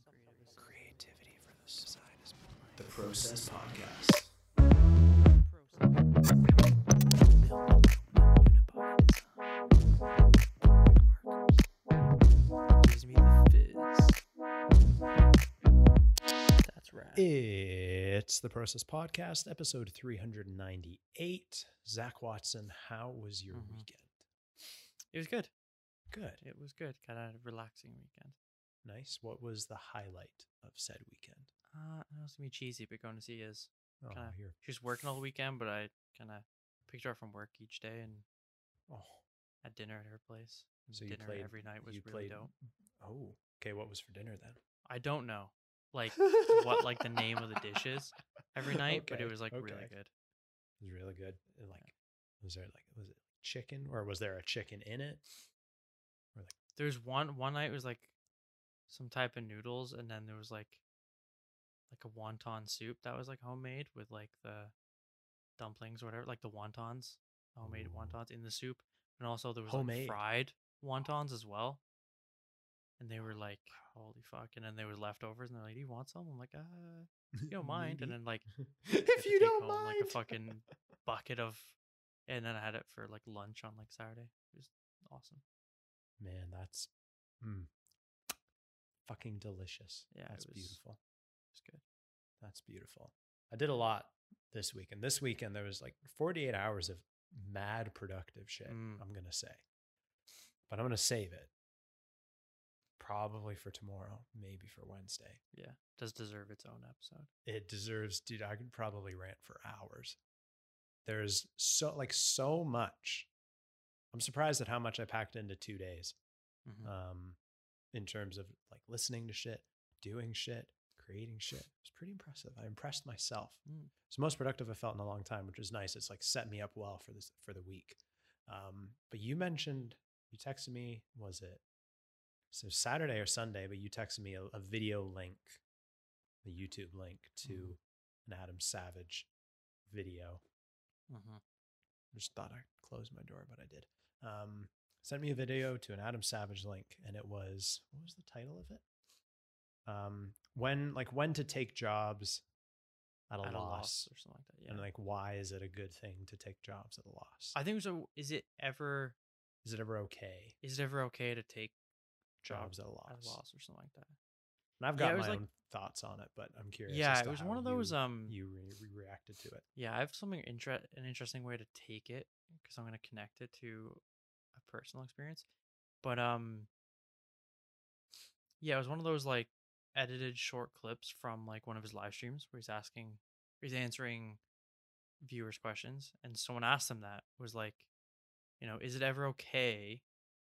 Some creative Creativity for the side is the Process Podcast. Gives me the fizz. That's right. It's the Process Podcast, episode 398. Zak Watson, how was your Mhm. weekend? It was good. Good. It was good. Got a relaxing weekend. Nice. What was the highlight of said weekend? Uh, I know it's gonna be cheesy, but going to see is Oh, Kinda- here. she was working all weekend, but I kind of picked her up from work each day and Oh, had dinner at her place. and so you dinner played every night was you really played, dope. Oh, okay. What was for dinner then? I don't know, like what like the name of the dishes every night, but it was like really good. It was really good. And, Like, was there like was it chicken or was there a chicken in it? Or like There's one one night was like some type of noodles, and then there was like like a wonton soup that was like homemade with like the dumplings or whatever, like the wontons, homemade wontons in the soup, and also there was Homemade. like fried wontons as well. And they were like, holy fuck! And then there was leftovers, and they're like, "Do you want some?" I'm like, "Uh, you don't mind." And then like if you don't home, mind, like a fucking bucket of, and then I had it for like lunch on like Saturday. It was awesome. Man, that's mm, fucking delicious. Yeah, it that's was- beautiful. It's good. That's beautiful. I did a lot this weekend. This weekend there was like 48 hours of mad productive shit. Mm. I'm gonna say, but I'm gonna save it. Probably for tomorrow, maybe for Wednesday. Yeah, does deserve its own episode. It deserves, dude. I could probably rant for hours. There's so like so much. I'm surprised at how much I packed into two days. Mhm. um, in terms of like listening to shit, doing shit, creating shit. It was pretty impressive. I impressed myself. Mm. It's the most productive I felt in a long time, which was nice. It's like set me up well for this for the week. Um, but you mentioned you texted me. Was it so Saturday or Sunday? But you texted me a, a video link, the YouTube link to Mhm. an Adam Savage video. Mhm. I just thought I'd close my door, but I did. Um, sent me a video to an Adam Savage link, and it was what was the title of it? Um, when like when to take jobs at a, At loss, or something like that. Yeah. and like why is it a good thing to take jobs at a loss? I think so. Is it ever? is it ever okay Is it ever okay to take jobs jobs at a at loss? a loss or something like that? And I've got was my like- own thoughts on it, but I'm curious. Yeah, it was one of those. you- Um, you re- re- reacted to it. yeah, I have something inter- an interesting way to take it because I'm going to connect it to a personal experience. But um, yeah, it was one of those like edited short clips from like one of his live streams where he's asking, he's answering viewers' questions, and someone asked him that was like, you know, is it ever okay?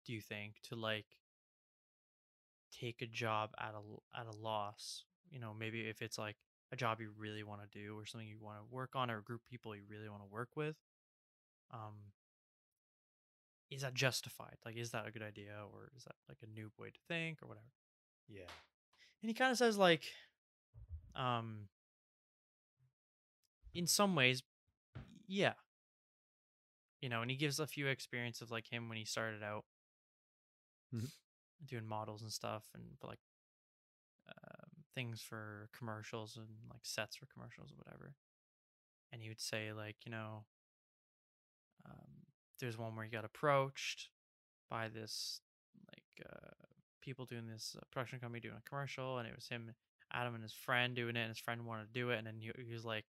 Do you think to like take a job at a at a loss? You know, maybe if it's like a job you really want to do or something you want to work on or a group people you really want to work with um is that justified like is that a good idea or is that like a new way to think or whatever Yeah. and he kind of says like um in some ways yeah you know and he gives a few experience of like him when he started out Mhm. doing models and stuff and like um, things for commercials and like sets for commercials or whatever and he would say like you know um, there's one where he got approached by this like uh, people doing this uh, production company doing a commercial and it was him adam and his friend doing it and his friend wanted to do it and then he, he was like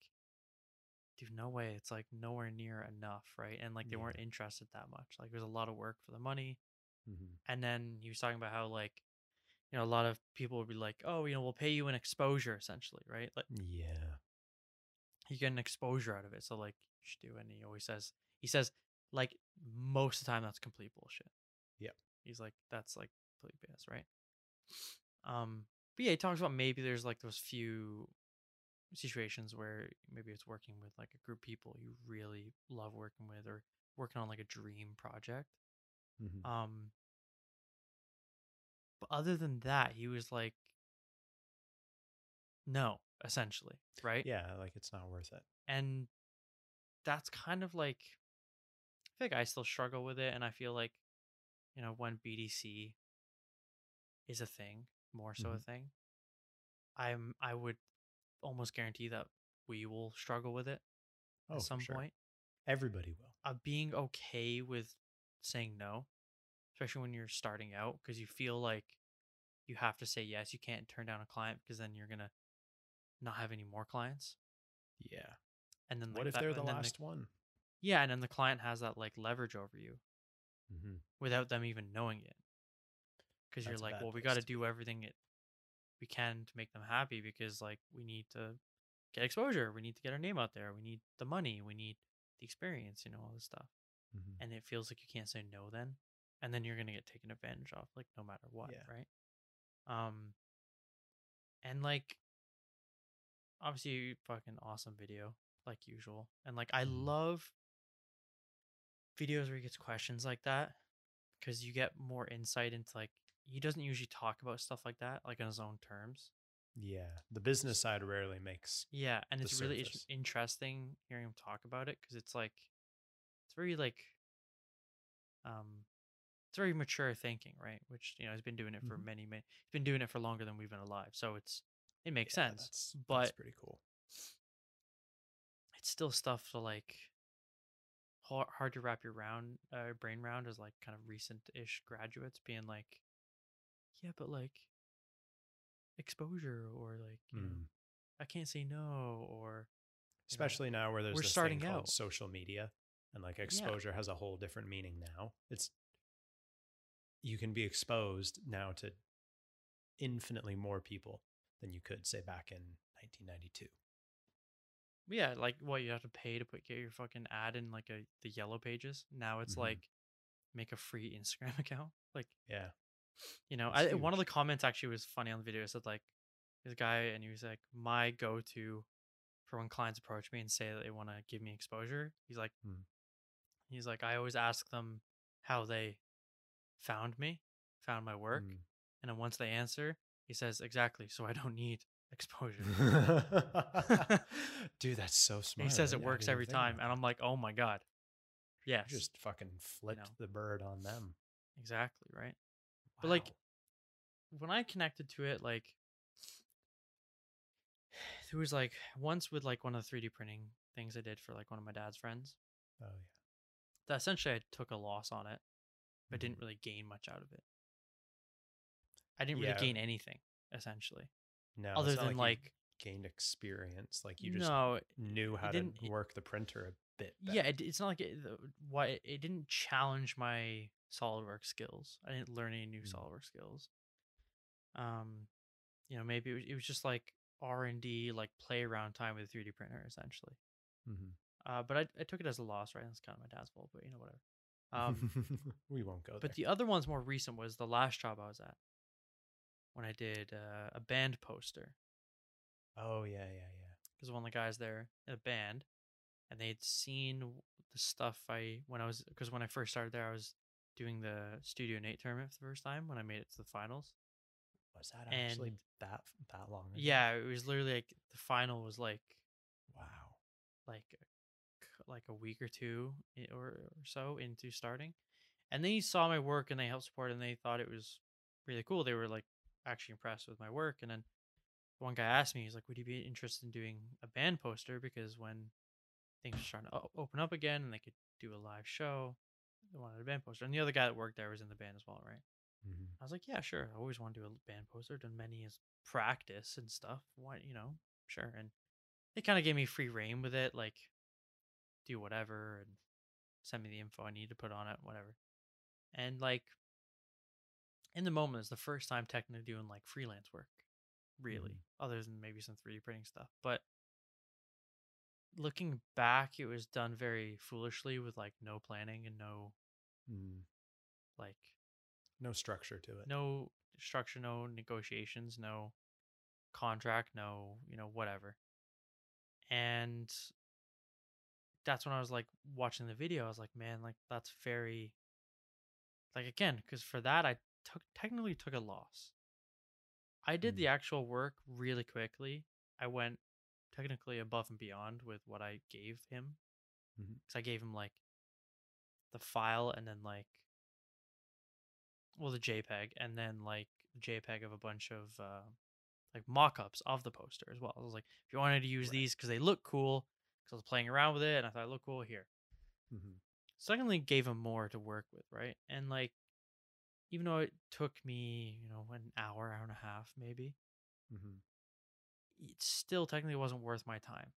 dude no way. It's like nowhere near enough right? And like they Yeah. weren't interested that much. Like there's a lot of work for the money. Hmm and then he was talking about how like you know a lot of people would be like oh you know we'll pay you an exposure essentially right? Like Yeah. you get an exposure out of it. So like you should do it and he always says he says like most of the time that's complete bullshit. Yeah. he's like that's like complete BS right? Um but yeah he talks about maybe there's like those few situations where maybe it's working with like a group of people you really love working with or working on like a dream project. Hmm um but other than that he was like no essentially right? Yeah, like it's not worth it. and that's kind of like I feel like I still struggle with it and I feel like you know when BDC is a thing, more so a Mhm. thing. I'm I would almost guarantee that we will struggle with it Oh, at some sure. point. Everybody will. Uh, being okay with saying no, especially when you're starting out, because you feel like you have to say yes. You can't turn down a client because then you're gonna not have any more clients. Yeah. And then what like, if that- they're the and then last one? Yeah, and then the client has that like leverage over you Mm-hmm. without them even knowing it. Because you're like, well, we got to do everything it we can to make them happy because like we need to get exposure, we need to get our name out there, we need the money, we need the experience, you know, all this stuff. Mm-hmm. And it feels like you can't say no then, and then you're gonna get taken advantage of, like no matter what, Yeah. right? Um, and like, obviously, fucking awesome video, like usual, and like I Mhm. love videos where he gets questions like that because you get more insight into like he doesn't usually talk about stuff like that like on his own terms Yeah. The business side rarely makes. yeah and it's really surface. it's interesting hearing him talk about it because it's like it's very like um it's very mature thinking right which you know he's been doing it for Mhm. many many he's been doing it for longer than we've been alive so it's it makes Yeah, sense That's, but that's pretty cool. it's still stuff to like hard, hard to wrap your round uh, brain round as like kind of recent-ish graduates being like yeah but like exposure or like you know Mm. i can't say no or you know, Especially now where there's we're this starting out. social media and like exposure has a whole different meaning now. It's you can be exposed now to infinitely more people than you could say back in 1992. Yeah like what you have to pay to put get your fucking ad in like a the yellow pages now it's Mhm. like make a free instagram account like Yeah. You know, I, one of the comments actually was funny on the video. It said like this guy, and he was like, "My go-to for when clients approach me and say that they want to give me exposure." He's like, Hmm. he's like, I always ask them how they found me, found my work, Mm. and then once they answer, he says exactly, so I don't need exposure. Dude, that's so smart. he says it didn't- works every time, and. I'm like, oh my god, yes, You just fucking flipped know. the bird on them. exactly right. But, like, when I connected to it, like there was like once with like one of the 3D printing things I did for like one of my dad's friends. oh yeah. That essentially I took a loss on it, but Mhm. didn't really gain much out of it. I didn't really gain anything essentially, No, other than you like gained experience. Like you just no, knew how to work the printer a bit. yeah, it, it's not like it, why it, it didn't challenge my SolidWorks skills. I didn't learn any new Mm. SolidWorks skills. Um, you know, maybe it was, it was just like R and D, like play around time with a 3D printer essentially. Mhm. Uh, but I, I took it as a loss, right? That's kind of my dad's fault, but you know, whatever. Um, we won't go there. but the other one's more recent was the last job I was at when I did uh, a band poster oh yeah, yeah, yeah. because one of the guys there in a band, and they had seen the stuff I when I was because when I first started there I was doing the Studio Nate tournament for the first time when I made it to the finals. Was that actually And- that that long? ago? Yeah, it was literally like the final was like Wow. like like a week or two or, or so into starting and they saw my work and they helped support and they thought it was really cool they were like actually impressed with my work and then one guy asked me he's like would you be interested in doing a band poster because when things were starting to open up again and they could do a live show they wanted a band poster and the other guy that worked there was in the band as well right Mhm. I was like, yeah, sure. I always want to do a band poster. Done many as practice and stuff. Why, you know, sure. And they kind of gave me free reign with it, like do whatever and send me the info I need to put on it, whatever. And like in the moment, it's the first time technically doing like freelance work, really, Mhm. other than maybe some 3D printing stuff. But looking back, it was done very foolishly with like no planning and no Mm. like No structure to it. no structure, no negotiations, no contract, no, you know, whatever. And that's when I was like watching the video, I was like, man, like that's very like again, because for that I took technically took a loss. I did the actual work really quickly. I went technically above and beyond with what I gave him. Because I gave him like the file and then like well the JPEG and then like JPEG of a bunch of uh like mock-ups of the poster as well. I was like, if you wanted to use Right. these because they look cool, because I was playing around with it and I thought it looked cool here. Mhm. Secondly, gave him more to work with, right? And like, even though it took me, you know, an hour, hour and a half, maybe, mm-hmm. it still technically wasn't worth my time.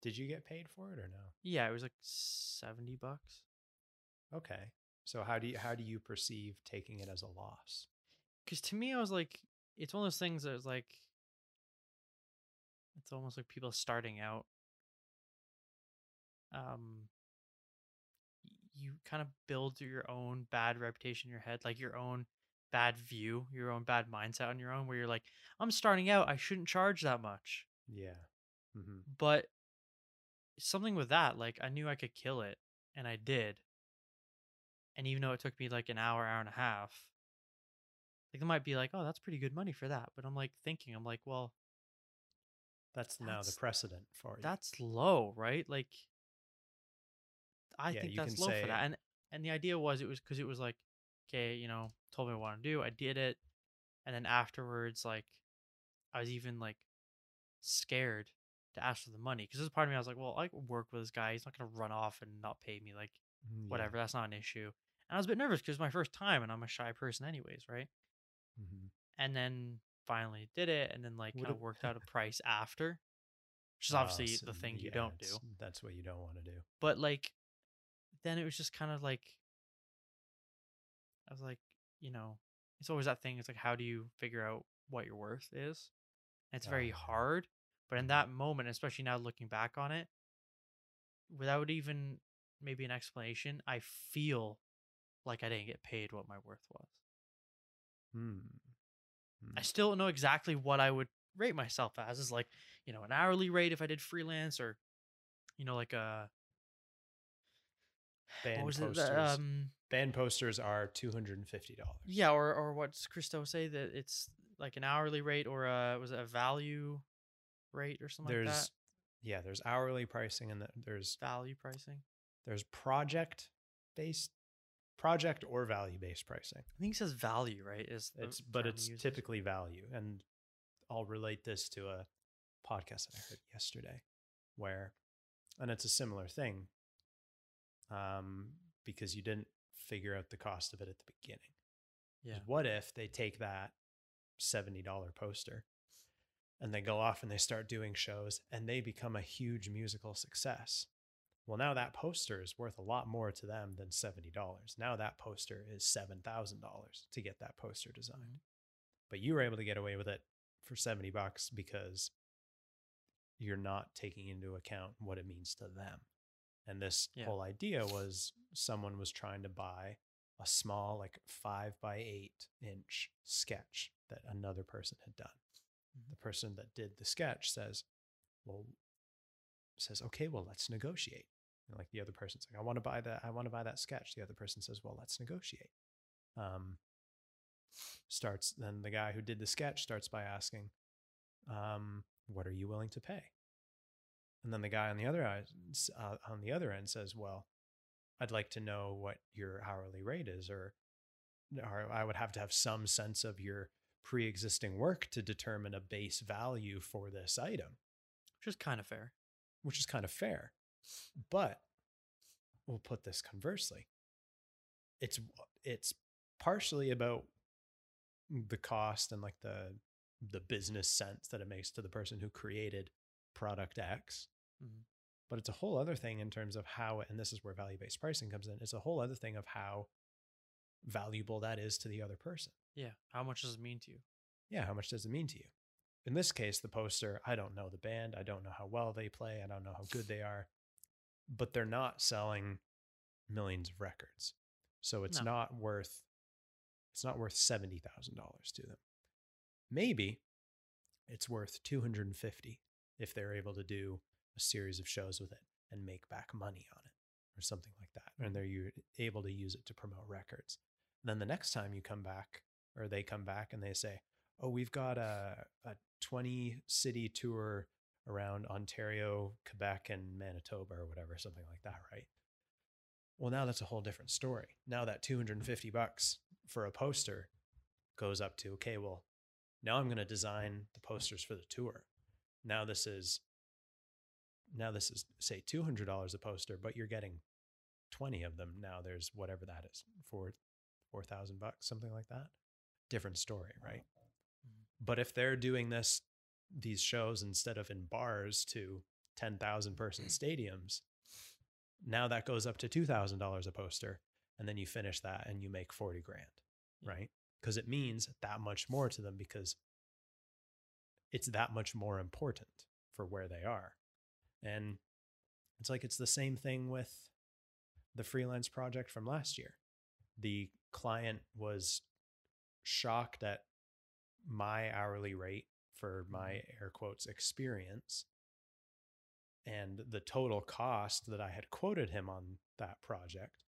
Did you get paid for it or no? Yeah, it was like seventy bucks. Okay. So how do you how do you perceive taking it as a loss? Because to me, I was like, it's one of those things that was like, it's almost like people starting out. Um, kind of build your own bad reputation in your head, like your own bad view, your own bad mindset on your own, where you're like, I'm starting out, I shouldn't charge that much. Yeah. hmm But something with that, like I knew I could kill it, and I did. And even though it took me like an hour, hour and a half, like they might be like, "Oh, that's pretty good money for that." But I'm like thinking, I'm like, well, That's, now the precedent for you. that's low, right? Like, I Yeah, think that's low say- for that. And and the idea was it was because it was like, okay, you know, told me what I want to do, I did it, and then afterwards, like, I was even like scared to ask for the money because there's part of me I was like, well, I work with this guy. He's not gonna run off and not pay me. Like, Mm, yeah. whatever, that's not an issue. And I was a bit nervous because it's my first time, and I'm a shy person, anyways, right? Mhm. And then finally did it, and then like kind of worked out a price after, which is Oh, obviously so the thing you yeah, don't do. That's what you don't want to do. but like then it was just kind of like i was like you know it's always that thing it's like how do you figure out what your worth is and it's Oh, very hard but in that moment especially now looking back on it without even maybe an explanation i feel like i didn't get paid what my worth was Hmm. i Mm. still don't know exactly what i would rate myself as is like you know an hourly rate if i did freelance or you know like a Band posters. um Band posters are two hundred and fifty dollars. Yeah, or or what's Christo say that it's like an hourly rate or a was it a value rate or something There's like that? yeah, there's hourly pricing and the, there's Value pricing. there's project based project or value based pricing. I think it says value, right? Is It's but it's typically value, and I'll relate this to a podcast that I heard yesterday, where, and it's a similar thing, um, because you didn't figure out the cost of it at the beginning. yeah. What if they take that seventy dollar poster, and they go off and they start doing shows, and they become a huge musical success? Well, now that poster is worth a lot more to them than seventy dollars. Now that poster is seven thousand dollars to get that poster designed. Mhm. But you were able to get away with it for seventy bucks because you're not taking into account what it means to them. And this Yeah. whole idea was someone was trying to buy a small, like five by eight inch sketch that another person had done. Mhm. The person that did the sketch says, Well, says, okay, well, let's negotiate. And like the other person's like, I want to buy that, I want to buy that sketch. The other person says, Well, let's negotiate. Um, starts then the guy who did the sketch starts by asking, um, what are you willing to pay? And then the guy on the other eye, uh, on the other end says, well, I'd like to know what your hourly rate is, or, or I would have to have some sense of your pre-existing work to determine a base value for this item, Which is kind of fair. which is kind of fair. But we'll put this conversely. It's it's partially about the cost and like the the business sense that it makes to the person who created product X. Mhm. But it's a whole other thing in terms of how, and this is where value based pricing comes in. It's a whole other thing of how valuable that is to the other person. Yeah. How much does it mean to you? Yeah, how much does it mean to you? In this case, the poster, I don't know the band. I don't know how well they play. I don't know how good they are, but they're not selling millions of records. So it's No. not worth it's not worth $70,000 to them. Maybe it's worth 250 if they're able to do a series of shows with it and make back money on it or something like that. And they're able to use it to promote records. then the next time you come back or they come back and they say, "Oh, we've got a a 20 city tour around Ontario, Quebec and Manitoba or whatever, something like that, right?" Well, now that's a whole different story. Now that 250 bucks for a poster goes up to, okay, well, Now I'm going to design the posters for the tour. Now this is now this is say $200 a poster, but you're getting 20 of them. Now there's whatever that is, for 4,000 bucks, something like that. Different story, right? Mhm. But if they're doing this, these shows instead of in bars to 10,000 person stadiums, now that goes up to $2,000 a poster. And then you finish that and you make 40 grand, right? Because it means that much more to them because it's that much more important for where they are. And it's like it's the same thing with the freelance project from last year. The client was shocked at my hourly rate for mm-hmm. my air quotes experience and the total cost that I had quoted him on that project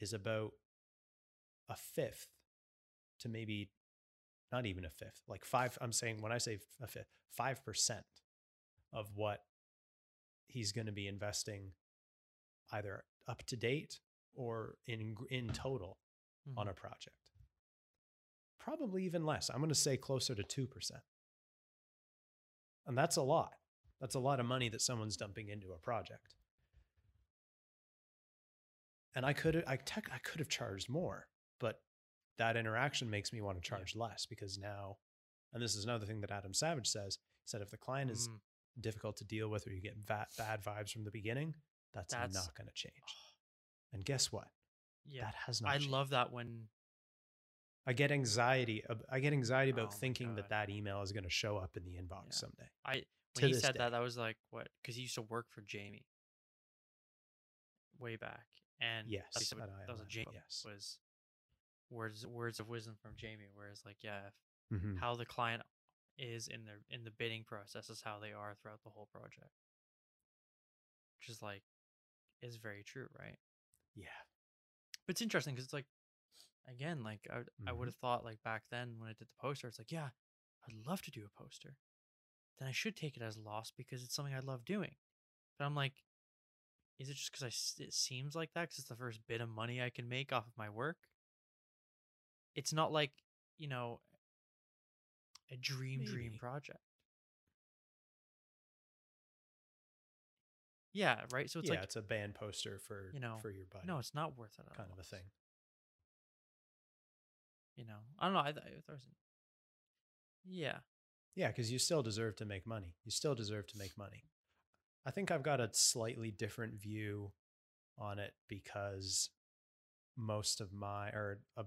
is about a fifth to maybe not even a fifth, like five. I'm saying when I say a fifth, 5% of what he's going to be investing either up to date or in in total on Mhm. a project. Probably even less. I'm going to say closer to 2%. And that's a lot. That's a lot of money that someone's dumping into a project. And I could I tech I could have charged more, but that interaction makes me want to Yeah. charge less because now and this is another thing that Adam Savage says, he said if the client is Mm, difficult to deal with or you get va- bad vibes from the beginning, that's, That's- not going to change. And guess what? yeah. That has not I changed. love that when I get anxiety. I get anxiety Oh about my thinking that that email is going to show up in the inbox Yeah. someday. I when he said day. that, that was like what? Because he used to work for Jamie way back, and Yes, what- that was Jamie yes. was words words of wisdom from Jamie. Whereas like yeah, Mhm. how the client is in their in the bidding process is how they are throughout the whole project, which is like is very true, right? Yeah. But it's interesting because it's like, again, like I, would- I would have thought like back then when I did the poster, it's like, yeah, I'd love to do a poster. Then I should take it as a loss because it's something I love doing. But I'm like, is it just because I it seems like that because it's the first bit of money I can make off of my work? It's not like you know a dream dream project. Yeah, right. So it's yeah, like it's a band poster for you know, for your buddy. no, it's not worth it. at kind of a thing. You know, I don't know. I, th- I thought it was, yeah. Yeah, because you still deserve to make money. You still deserve to make money. I think I've got a slightly different view on it because most of my or a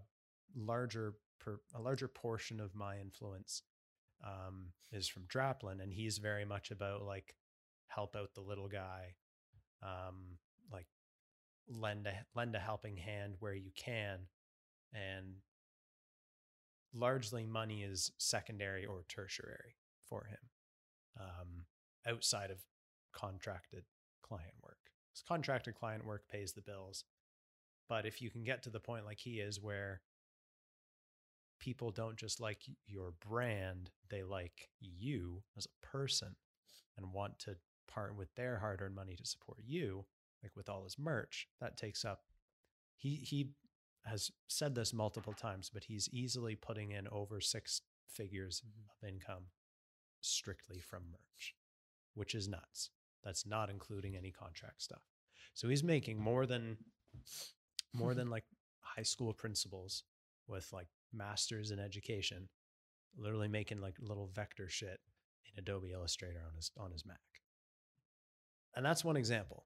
larger per, a larger portion of my influence um, is from Draplin, and he's very much about like help out the little guy, um, like lend a lend a helping hand where you can, and largely money is secondary or tertiary for him um, outside of contracted client work. 'Cause contracted client work pays the bills. But if you can get to the point like he is where people don't just like your brand, they like you as a person and want to part with their hard-earned money to support you, like with all his merch, that takes up he he has said this multiple times, but he's easily putting in over six figures Mhm. of income strictly from merch, which is nuts. That's not including any contract stuff. So he's making more than more than like high school principals with like masters in education, literally making like little vector shit in Adobe Illustrator on his on his Mac. And that's one example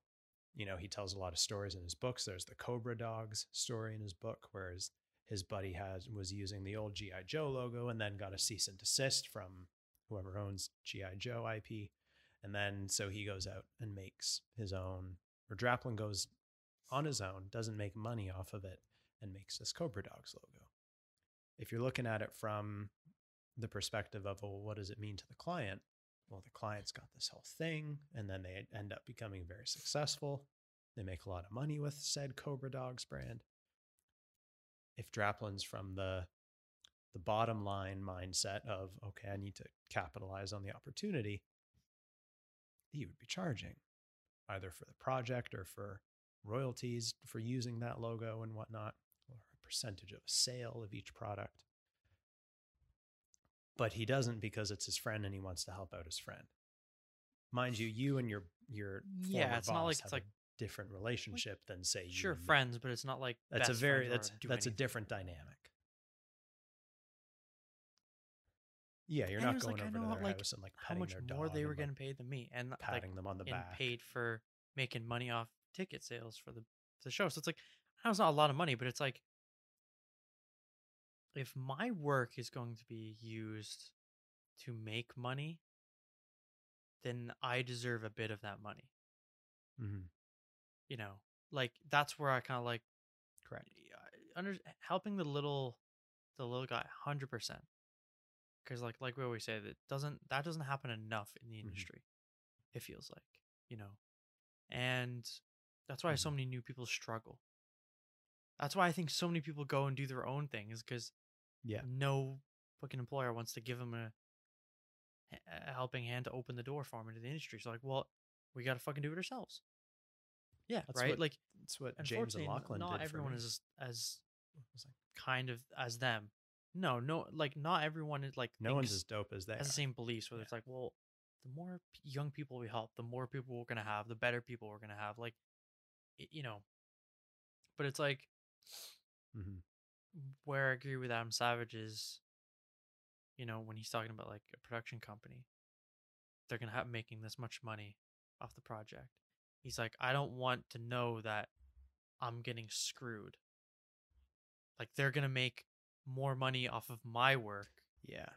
you know, he tells a lot of stories in his books. There's the Cobra Dogs story in his book, where his, his buddy has was using the old GI Joe logo and then got a cease and desist from whoever owns GI Joe IP, and then so he goes out and makes his own. Or Draplin goes on his own, doesn't make money off of it, and makes this Cobra Dogs logo. If you're looking at it from the perspective of, well, what does it mean to the client? well, the client's got this whole thing, and then they end up becoming very successful. They make a lot of money with said Cobra Dogs brand. If Draplin's from the the bottom line mindset of okay, I need to capitalize on the opportunity, he would be charging either for the project or for royalties for using that logo and whatnot, percentage of a sale of each product. but he doesn't because it's his friend and he wants to help out his friend. Mind you, you and your your Yeah, it's not like it's like- a different relationship than say you Sure, friends, but it's not like That's a very that's that's a different dynamic. Yeah, you're And not going like, over to their like, house and like How much their more they were like, getting paid than me, and like patting them on the back. paid for making money off ticket sales for the the show. So it's like I know it's not a lot of money, but it's like if my work is going to be used to make money, then I deserve a bit of that money. Mhm. You know, like that's where I kind of like Correct. Under helping the little the little guy 100% because like like we always say that doesn't that doesn't happen enough in the Mhm. industry it feels like you know and that's why so many new people struggle that's why i think so many people go and do their own things because Yeah. no fucking employer wants to give them a, a helping hand to open the door for them into the industry so like well we gotta fucking do it ourselves yeah That's right what like That's what James and Lachlan not everyone is as, as What was I- kind of as them. No, no, like not everyone is like No one's as dope as that. has the same beliefs. Whether Yeah. it's like, well, the more p- young people we help, the more people we're gonna have, the better people we're gonna have. Like, you know. But it's like Mhm. where I agree with Adam Savage is, you know, when he's talking about like a production company, they're gonna have making this much money off the project. He's like, I don't want to know that I'm getting screwed. Like they're gonna make more money off of my work Yeah.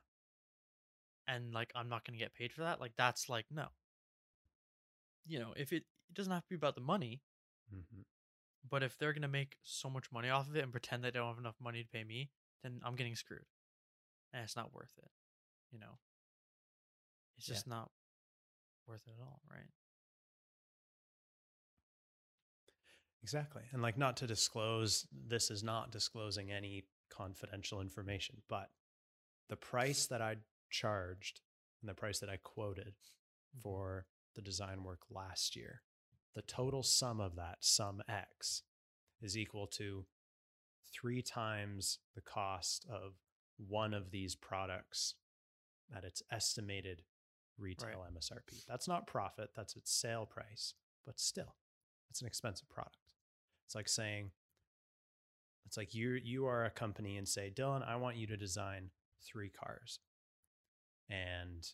and like I'm not gonna get paid for that. Like that's like no. You know, if it, it doesn't have to be about the money, hmm but if they're gonna make so much money off of it and pretend they don't have enough money to pay me, then I'm getting screwed. And it's not worth it. You know. It's Yeah. just not worth it at all, right? Exactly. And like not to disclose, this is not disclosing any confidential information, but the price that I charged and the price that I quoted Mhm. for the design work last year, the total sum of that, sum X, is equal to three times the cost of one of these products at its estimated retail MSRP. That's not profit, that's its sale price, but still, it's an expensive product. It's like saying, it's like you you are a company and say, Dylan, I want you to design three cars. And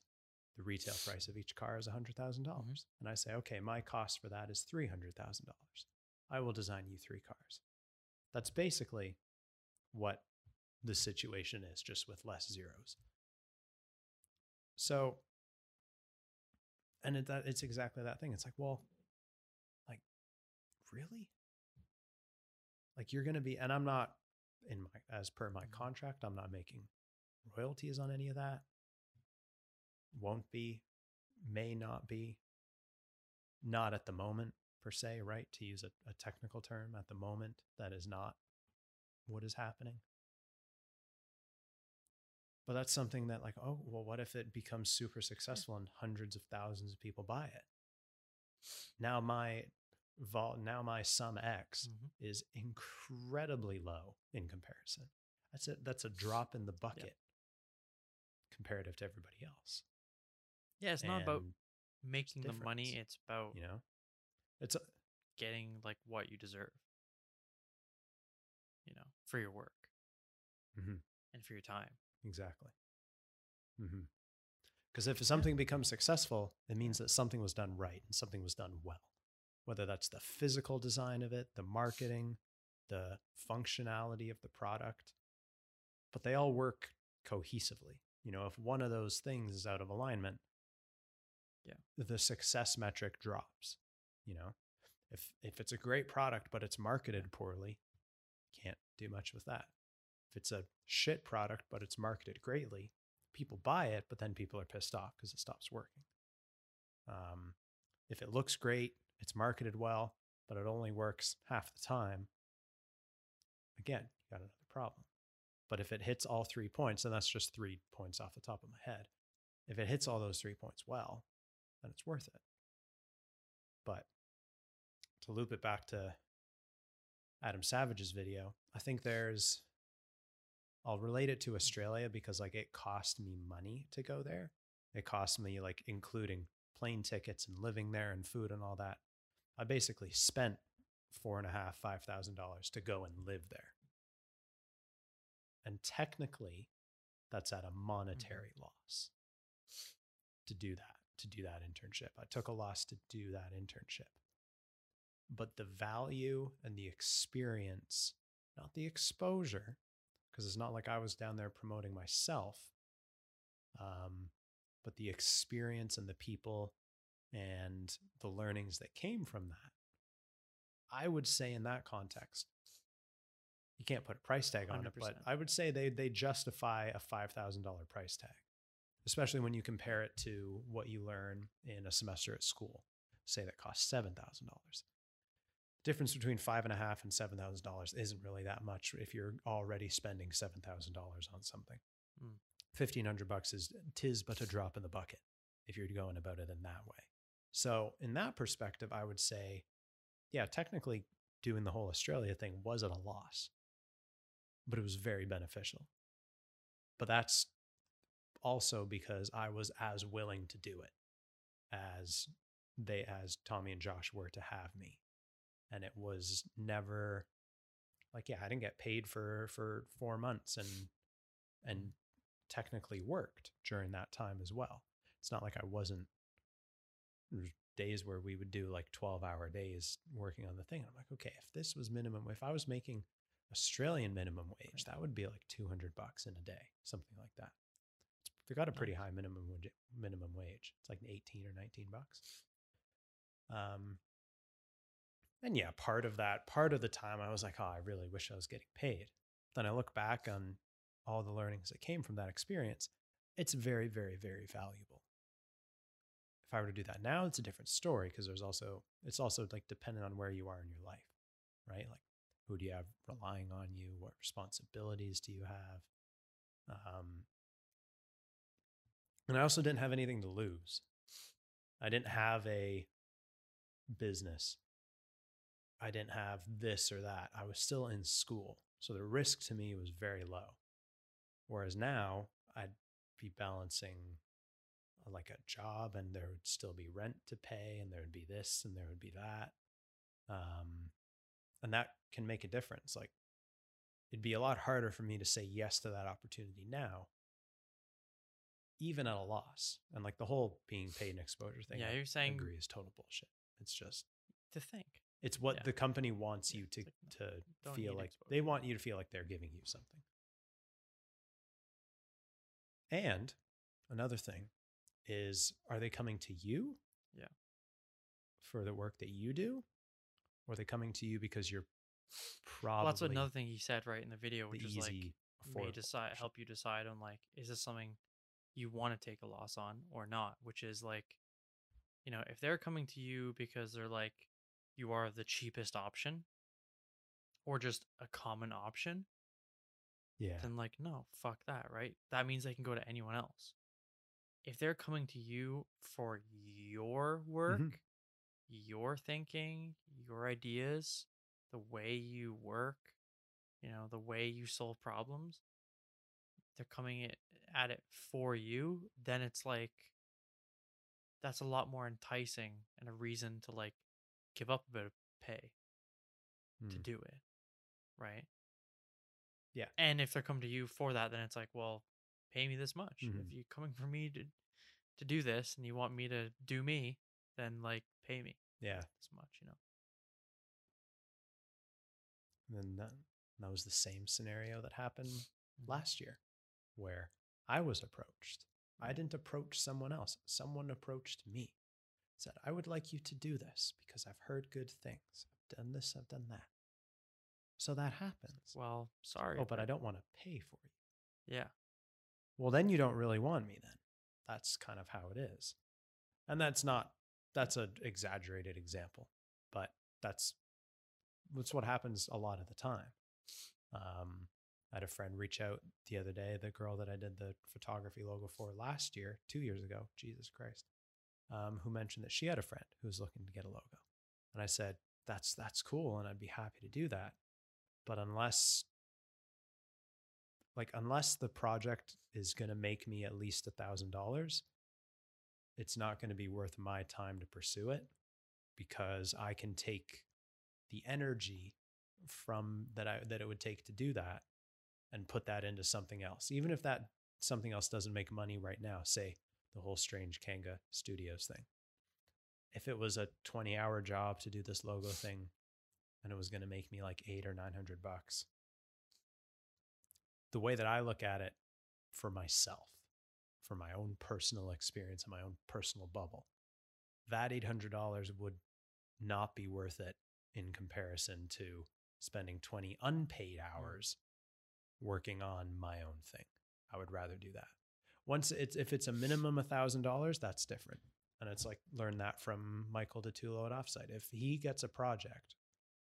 the retail price of each car is $100,000. dollars Mhm. And I say, okay, my cost for that is $300,000. I will design you three cars. That's basically what the situation is, just with less zeros. So, and it, that it's exactly that thing. It's like, well, like, really? Like you're going to be, and I'm not in my, as per my Mhm. contract, I'm not making royalties on any of that. Won't be, may not be, not at the moment per se, right? To use a, a technical term, at the moment, that is not what is happening. But that's something that, like, oh, well, what if it becomes super successful and hundreds of thousands of people buy it? Now my vol, now my sum X Mhm. is incredibly low in comparison. That's a that's a drop in the bucket comparative to everybody else. Yeah, it's not about making the money, it's about you know, it's a, getting like what you deserve. You know, for your work Mhm. and for your time. Exactly. Because if something becomes successful, it means that something was done right and something was done well. Whether that's the physical design of it, the marketing, the functionality of the product, but they all work cohesively. You know, if one of those things is out of alignment, Yeah. the success metric drops. You know, if if it's a great product but it's marketed poorly, can't do much with that. If it's a shit product but it's marketed greatly, people buy it, but then people are pissed off because it stops working. Um, if it looks great, it's marketed well, but it only works half the time, again, you got another problem. But if it hits all three points, and that's just three points off the top of my head, if it hits all those three points well, then it's worth it. But to loop it back to Adam Savage's video, I think there's I'll relate it to Australia because like it cost me money to go there. It cost me like including plane tickets and living there and food and all that. I basically spent four and a half, five thousand dollars to go and live there. And technically, that's at a monetary mm-hmm. loss to do that, to do that internship. I took a loss to do that internship. But the value and the experience, not the exposure, because it's not like I was down there promoting myself, um, but the experience and the people and the learnings that came from that. I would say in that context, you can't put a price tag on 100%. it, but I would say they they justify a five thousand dollar price tag, especially when you compare it to what you learn in a semester at school. Say that costs seven thousand dollars. The Difference between five and a half and seven thousand dollars isn't really that much if you're already spending seven thousand dollars on something. Mm. Fifteen hundred bucks is tis but a drop in the bucket if you're going about it in that way. So in that perspective, I would say, yeah, technically doing the whole Australia thing was at a loss but it was very beneficial. But that's also because I was as willing to do it as they as Tommy and Josh were to have me. And it was never like yeah, I didn't get paid for for 4 months and and technically worked during that time as well. It's not like I wasn't days where we would do like 12 hour days working on the thing. I'm like, okay, if this was minimum, if I was making Australian minimum wage, that would be like 200 bucks in a day, something like that. They got a pretty high minimum wage, minimum wage. It's like 18 or 19 bucks. Um, and yeah, part of that, part of the time I was like, oh, I really wish I was getting paid. Then I look back on all the learnings that came from that experience. It's very, very, very valuable. If I were to do that now, it's a different story because there's also, it's also like dependent on where you are in your life, right? Like who do you have relying on you? What responsibilities do you have? Um, and I also didn't have anything to lose. I didn't have a business. I didn't have this or that. I was still in school. So the risk to me was very low. Whereas now I'd be balancing uh, like a job and there would still be rent to pay and there would be this and there would be that. Um, and that can make a difference. Like it'd be a lot harder for me to say yes to that opportunity now, even at a loss. And like the whole being paid and exposure thing. Yeah, I you're saying agree is total bullshit. It's just to think. It's what yeah. the company wants you to like, to feel like exposure. they want you to feel like they're giving you something. And another thing is are they coming to you? Yeah. For the work that you do? Or are they coming to you because you're probably well, that's another thing he said right in the video, which the is like may decide help you decide on like is this something you want to take a loss on or not, which is like you know, if they're coming to you because they're like you are the cheapest option or just a common option, yeah. Then like no, fuck that, right? That means they can go to anyone else. If they're coming to you for your work, mm-hmm your thinking, your ideas, the way you work, you know, the way you solve problems, they're coming at it for you, then it's like that's a lot more enticing and a reason to like give up a bit of pay mm. to hmm. do it. Right? Yeah. And if they're coming to you for that, then it's like, well, pay me this much. Mm-hmm. If you're coming for me to to do this and you want me to do me, then like pay me. Yeah. As much, you know. And then that, that was the same scenario that happened mm-hmm. last year where I was approached. I didn't approach someone else. Someone approached me. Said, I would like you to do this because I've heard good things. I've done this, I've done that. So that happens. Well, sorry. Oh, but I don't want to pay for you. Yeah. Well, then you don't really want me then. That's kind of how it is. And that's not that's an exaggerated example, but that's that's what happens a lot of the time. Um, Had a friend reach out the other day, the girl that I did the photography logo for last year, two years ago, Jesus Christ, um, who mentioned that she had a friend who was looking to get a logo. And I said, that's, that's cool. And I'd be happy to do that. But unless like unless the project is going to make me at least a thousand dollars, it's not going to be worth my time to pursue it because I can take the energy from that I that it would take to do that and put that into something else. Even if that something else doesn't make money right now, say the whole strange Kanga Studios thing. If it was a 20 hour job to do this logo thing and it was going to make me like 8 or 900 bucks. The way that I look at it for myself, for my own personal experience and my own personal bubble, that $800 would not be worth it in comparison to spending 20 unpaid mm. hours working on my own thing. I would rather do that. Once it's if it's a minimum a thousand dollars, that's different. And it's like learn that from Michael DiTullo at Offsite. If he gets a project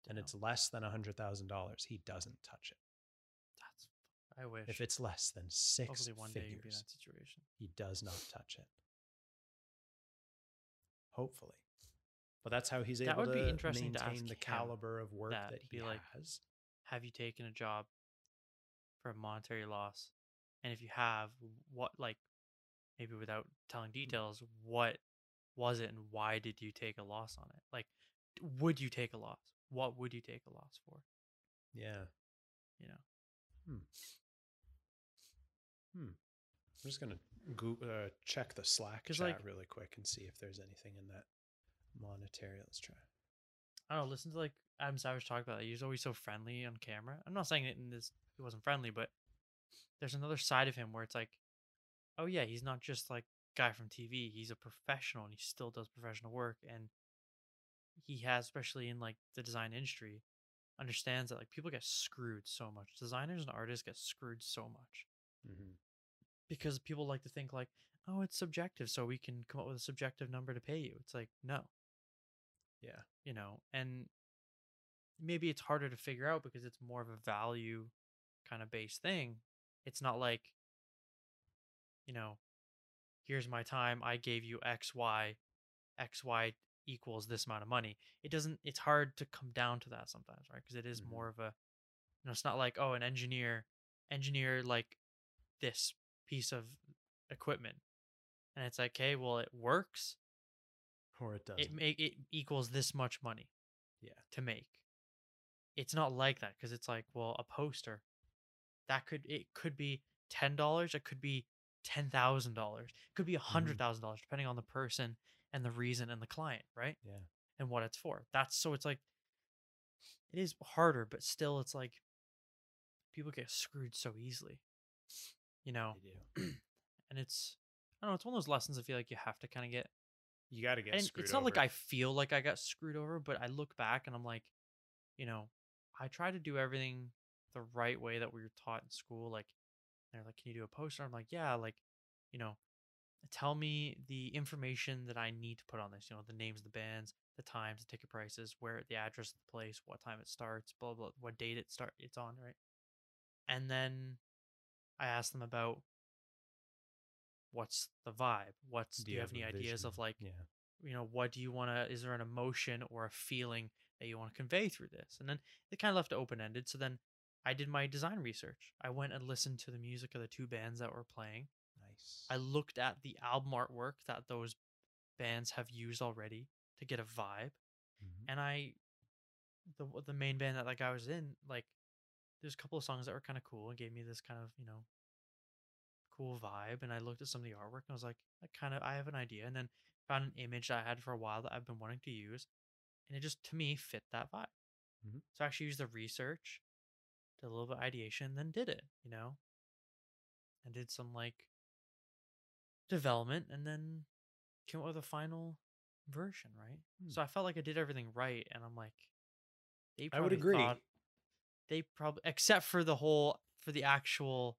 and it's less than a hundred thousand dollars, he doesn't touch it. That's I wish. If it's less than six hopefully one day you'll be in figures, that situation. he does not touch it. Hopefully. But that's how he's That able would to be interesting to maintain ask the caliber of work that, that, he be like, has. Have you taken a job for a monetary loss? And if you have, what like maybe without telling details, what was it and why did you take a loss on it? Like would you take a loss? What would you take a loss for? Yeah. You know. Hmm. Hmm. I'm just gonna go, uh, check the Slack chat like- really quick and see if there's anything in that monetary. Let's try. I don't know, listen to like Adam Savage talk about it. He's always so friendly on camera. I'm not saying it in this he wasn't friendly, but there's another side of him where it's like, oh yeah, he's not just like guy from TV. He's a professional and he still does professional work and he has, especially in like the design industry, understands that like people get screwed so much. Designers and artists get screwed so much Mm-hmm. because people like to think like, oh, it's subjective, so we can come up with a subjective number to pay you. It's like, no, Yeah. you know, and maybe it's harder to figure out because it's more of a value kind of base thing. It's not like, you know, here's my time, I gave you X, Y, X, Y equals this amount of money. It doesn't, it's hard to come down to that sometimes, right? Because it is Mhm. more of a, you know, it's not like, oh, an engineer, engineer like this piece of equipment. And it's like, okay, well, it works Or it doesn't. it make it equals this much money yeah. to make it's not like that because it's like well a poster that could it could be ten dollars it could be ten thousand dollars it could be a mm-hmm. hundred thousand dollars depending on the person and the reason and the client right Yeah. and what it's for that's so it's like it is harder but still it's like people get screwed so easily you know They do. and it's i don't know it's one of those lessons i feel like you have to kind of get You got to get and screwed it's not like. I feel like I got screwed over, but I look back and I'm like, you know, I try to do everything the right way that we were taught in school. Like, they're like, can you do a poster? I'm like, yeah, like, you know, tell me the information that I need to put on this. You know, the names of the bands, the times, the ticket prices, where the address of the place, what time it starts, blah blah, what date it start it's on, right? And then I asked them about what's the vibe. What's do you, have, any ideas vision? of like yeah. you know what do you want to is there an emotion or a feeling that you want to convey through this and then it kind of left it open-ended so then i did my design research i went and listened to the music of the two bands that were playing Nice. i looked at the album artwork that those bands have used already to get a vibe Mhm. and i the the main band that like I was in like there's a couple of songs that were kind of cool and gave me this kind of you know cool vibe and i looked at some of the artwork and i was like i kind of i have an idea and then found an image that i had for a while that i've been wanting to use and it just to me fit that vibe Mhm. so i actually used the research did a little bit of ideation then did it you know and did some like development and then came up with a final version right Hmm. so i felt like i did everything right and i'm like they I would agree. they probably except for the whole for the actual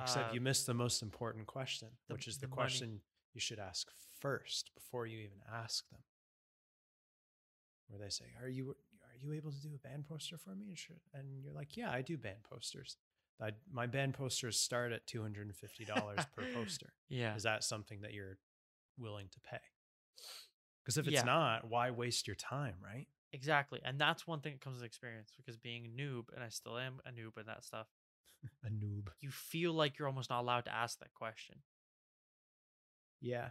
Except uh, you missed the most important question, the- which is the, the money. question you should ask first before you even ask them. Where they say, "Are you are you able to do a band poster for me?" And you're like, "Yeah, I do band posters. I, my band posters start at two hundred and fifty dollars per poster. yeah Is that something that you're willing to pay? Because if it's Yeah. not, why waste your time, right? exactly and that's one thing that comes with experience because being a noob and i still am a noob in that stuff a noob. you feel like you're almost not allowed to ask that question Yeah.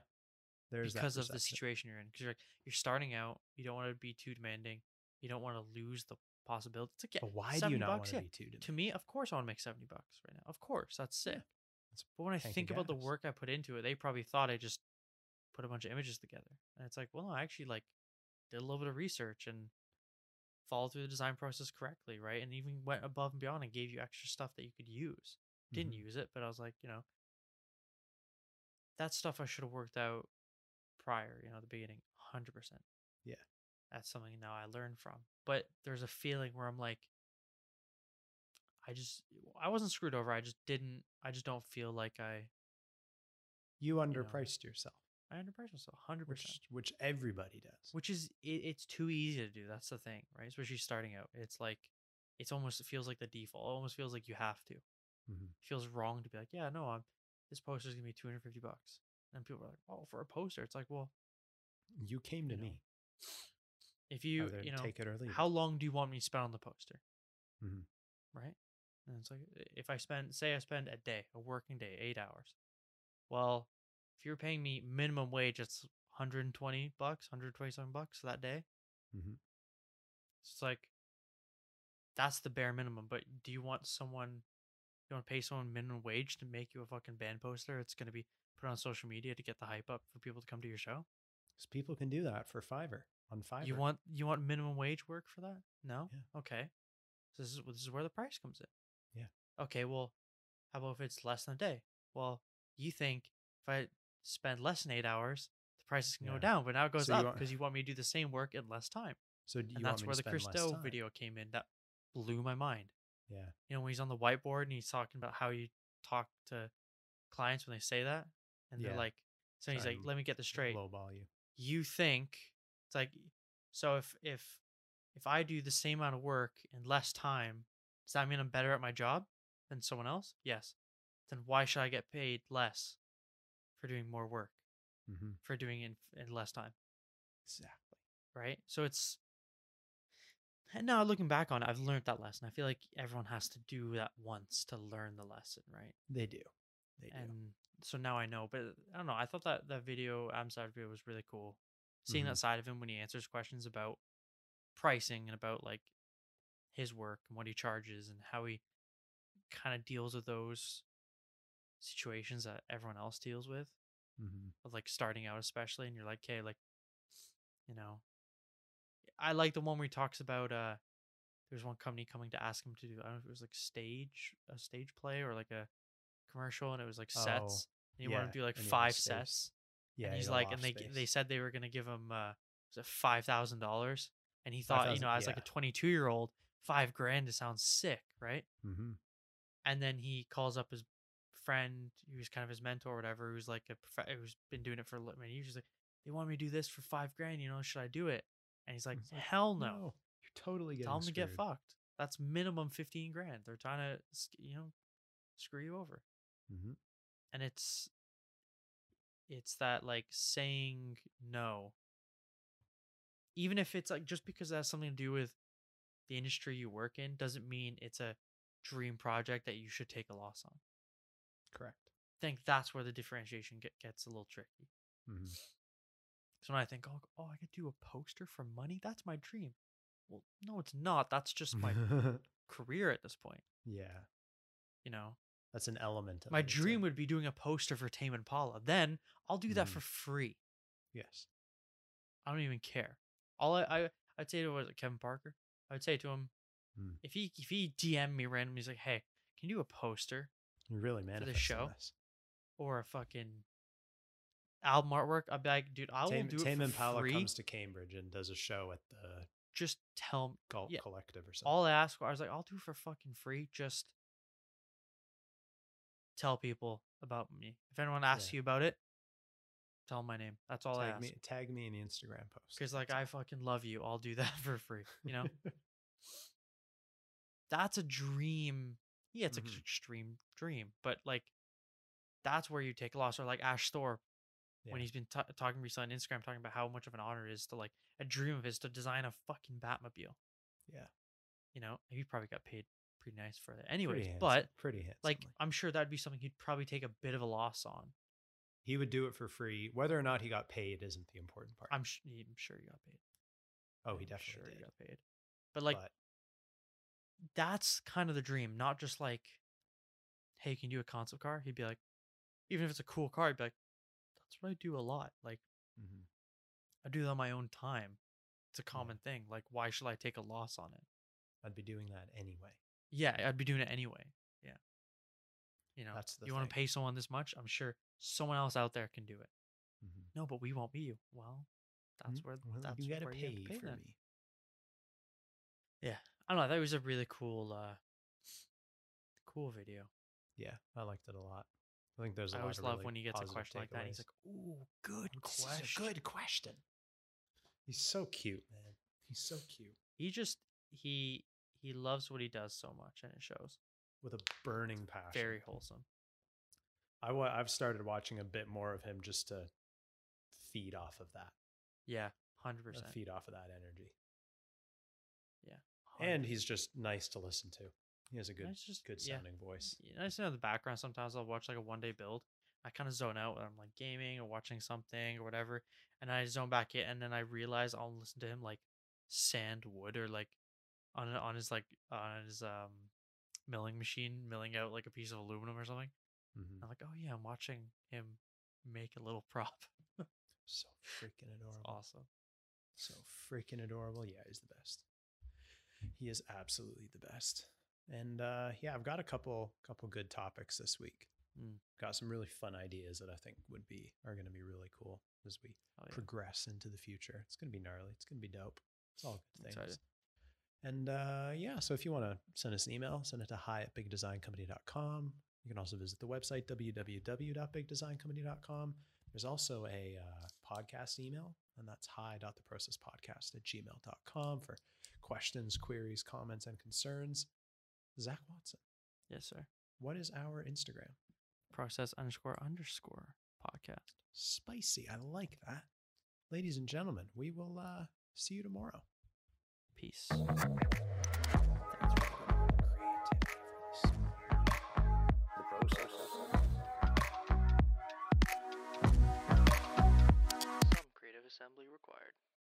There's because of the situation you're in. Because you're like, you're starting out, you don't want to be too demanding, you don't want to lose the possibility. It's like, yeah, But why do you 70 not want bucks, to yeah. be? To me, of course, I want to make seventy bucks right now. Of course, that's sick. Yeah, it's but when I think about the work I put into it, they probably thought I just put a bunch of images together, and it's like, well, no, I actually like did a little bit of research and followed through the design process correctly, right? And even went above and beyond and gave you extra stuff that you could use. Didn't Mhm. use it, but I was like, you know, that stuff I should have worked out prior, you know, the beginning, hundred percent. Yeah. That's something now I learned from. But there's a feeling where I'm like, I just, I wasn't screwed over. I just didn't. I just don't feel like I, You know, underpriced yourself, I underpriced myself, hundred percent. which everybody does. Which is, it, it's too easy to do. That's the thing, right? Especially starting out. It's like, it's almost, it feels like the default. It almost feels like you have to. Mhm. It feels wrong to be like, yeah, no, I'm, this poster is gonna be 250 bucks. And people are like, oh, for a poster, it's like, well, You came to you know, me. If you, Either you know, take it or leave. how long do you want me to spend on the poster? Mhm. Right? And it's like, if I spend, say I spend a day, a working day, eight hours. Well, if you're paying me minimum wage, it's 120 bucks, 127 bucks that day. Mhm. It's like, that's the bare minimum. But do you want someone, you want to pay someone minimum wage to make you a fucking band poster? It's going to be put on social media to get the hype up for people to come to your show. Because people can do that for Fiverr on Fiverr. You want you want minimum wage work for that? No. Yeah. Okay. So this is this is where the price comes in. Yeah. Okay. Well, how about if it's less than a day? Well, you think if I spend less than eight hours, the prices can Yeah. go down, but now it goes So up because you want me to do the same work in less time. so do you and want that's me where the Chris Do video came in. That blew my mind. Yeah. You know, when he's on the whiteboard and he's talking about how you talk to clients when they say that, and Yeah. they're like, so he's like, let me get this straight Lowball you. you think it's like so if if if I do the same amount of work in less time, does that mean I'm better at my job than someone else? Yes. Then why should I get paid less for doing more work, hmm for doing it in, in less time, Exactly. right? So it's and now looking back on it, I've learned that lesson. I feel like everyone has to do that once to learn the lesson, right? They do. They do. and so now I know. But I don't know. I thought that that video, Amsad video, was really cool. Seeing Mhm. that side of him when he answers questions about pricing and about like his work and what he charges and how he kind of deals with those situations that everyone else deals with, hmm of like starting out especially. And you're like, okay, like, you know, I like the one where he talks about uh, there's one company coming to ask him to do. I don't know if it was like stage a stage play or like a commercial, and it was like Oh, sets. and he wanted to do like and he had five sets. Yeah. and he's like, and they g- they said they were gonna give him uh, was it five thousand dollars? And he thought, you 5,000 know, as like a 22 year old, five grand sounds sick, right? Mhm. And then he calls up his friend, who's kind of his mentor or whatever, who's like a prof- who's been doing it for many years. He's like, they want me to do this for five grand, you know, should I do it? And he's like, like, hell no. You're totally getting Tell them to get fucked. That's minimum 15 grand. They're trying to, you know, screw you over. Mhm. and it's it's that like saying no. Even if it's like just because it has something to do with the industry you work in doesn't mean it's a dream project that you should take a loss on. Correct. i think that's where the differentiation get, gets a little tricky. Mm-hmm. so when i think oh, oh i could do a poster for money? That's my dream. Well no it's not. That's just my career at this point. Yeah. you know That's an element. Of my it. Dream would be doing a poster for tame impala then i'll do that Mm. for free Yes. I don't even care. All I, I I'd say to was it Kevin Parker. I'd say to him Mm. if he if he DM me randomly, he's like, "Hey, can you do a poster You really the show? This. or a fucking album artwork?" I'd be like, "Dude, I Tame, will do Tame for Impala free. comes to Cambridge and does a show at the Just tell me." Galt Yeah. Collective or something. All I asked for, I was like, "I'll do it for fucking free. Just tell people about me. If anyone asks Yeah. you about it, tell 'em my name. That's all I tag ask. me, tag me in the Instagram post. Because like I fucking love you. I'll do that for free. You know." that's a dream. Yeah, it's an Mhm. extreme dream, but like that's where you take a loss. Or like Ash Thorp, when he's been t- talking recently on Instagram, talking about how much of an honor it is to like a dream of his to design a fucking Batmobile. Yeah. You know, he probably got paid pretty nice for it. Anyways, Pretty but pretty handsome. like I'm sure that'd be something he'd probably take a bit of a loss on. he would do it for free. Whether or not he got paid isn't the important part. I'm, sh- I'm sure he got paid. oh, he I'm definitely sure did. he got paid. But like but that's kind of the dream, not just like, hey, can you do a concept car? He'd be like, even if it's a cool car, he'd be like, that's what I do a lot. Like mhm. I do that on my own time. It's a Yeah. common thing. Like why should I take a loss on it? I'd be doing that anyway. Yeah, I'd be doing it anyway. Yeah. You know, That's the you want thing. to pay someone this much? I'm sure someone else out there can do it. Mhm. No, but we won't be you. Well, that's Mm, where well, that's you gotta where pay, you have to pay for them. me. Yeah, I don't know. That was a really cool, uh cool video. Yeah, I liked it a lot. I think there's a I always love when he gets a question like that. and He's like, "Ooh, good This is a question." good question. He's so cute, man. He's so cute He just he he loves what he does so much, and it shows. with a burning passion. Very wholesome. I I've started watching a bit more of him just to feed off of that, Yeah, hundred uh, percent. feed off of that energy. Yeah, And he's just nice to listen to. He has a good, just- good yeah. sounding voice. Yeah, I just know the background. Sometimes I'll watch like a one day build. I kind of zone out when I'm like gaming or watching something or whatever, and I zone back in, and then I realize I'll listen to him like sand wood or like on on his like on his um milling machine milling out like a piece of aluminum or something. Mhm. I'm like, oh yeah, I'm watching him make a little prop. So freaking It's adorable. awesome. So freaking adorable. Yeah, he's the best. He is absolutely the best. And uh, yeah, I've got a couple couple good topics this week. Mm. Got some really fun ideas that I think would be are going to be really cool as we Oh, yeah. progress into the future. It's going to be gnarly. It's going to be dope. It's all good things. And uh, yeah, so if you want to send us an email, send it to hi at bigdesigncompany.com. You can also visit the website, www.bigdesigncompany.com. There's also a uh, podcast email, and that's hi.theprocesspodcast at gmail.com for questions, queries, comments, and concerns. Zak Watson, Yes, sir. what is our Instagram? Process underscore underscore podcast. Spicy. I like that. Ladies and gentlemen, we will uh, see you tomorrow. Peace. Mm-hmm. Assembly required.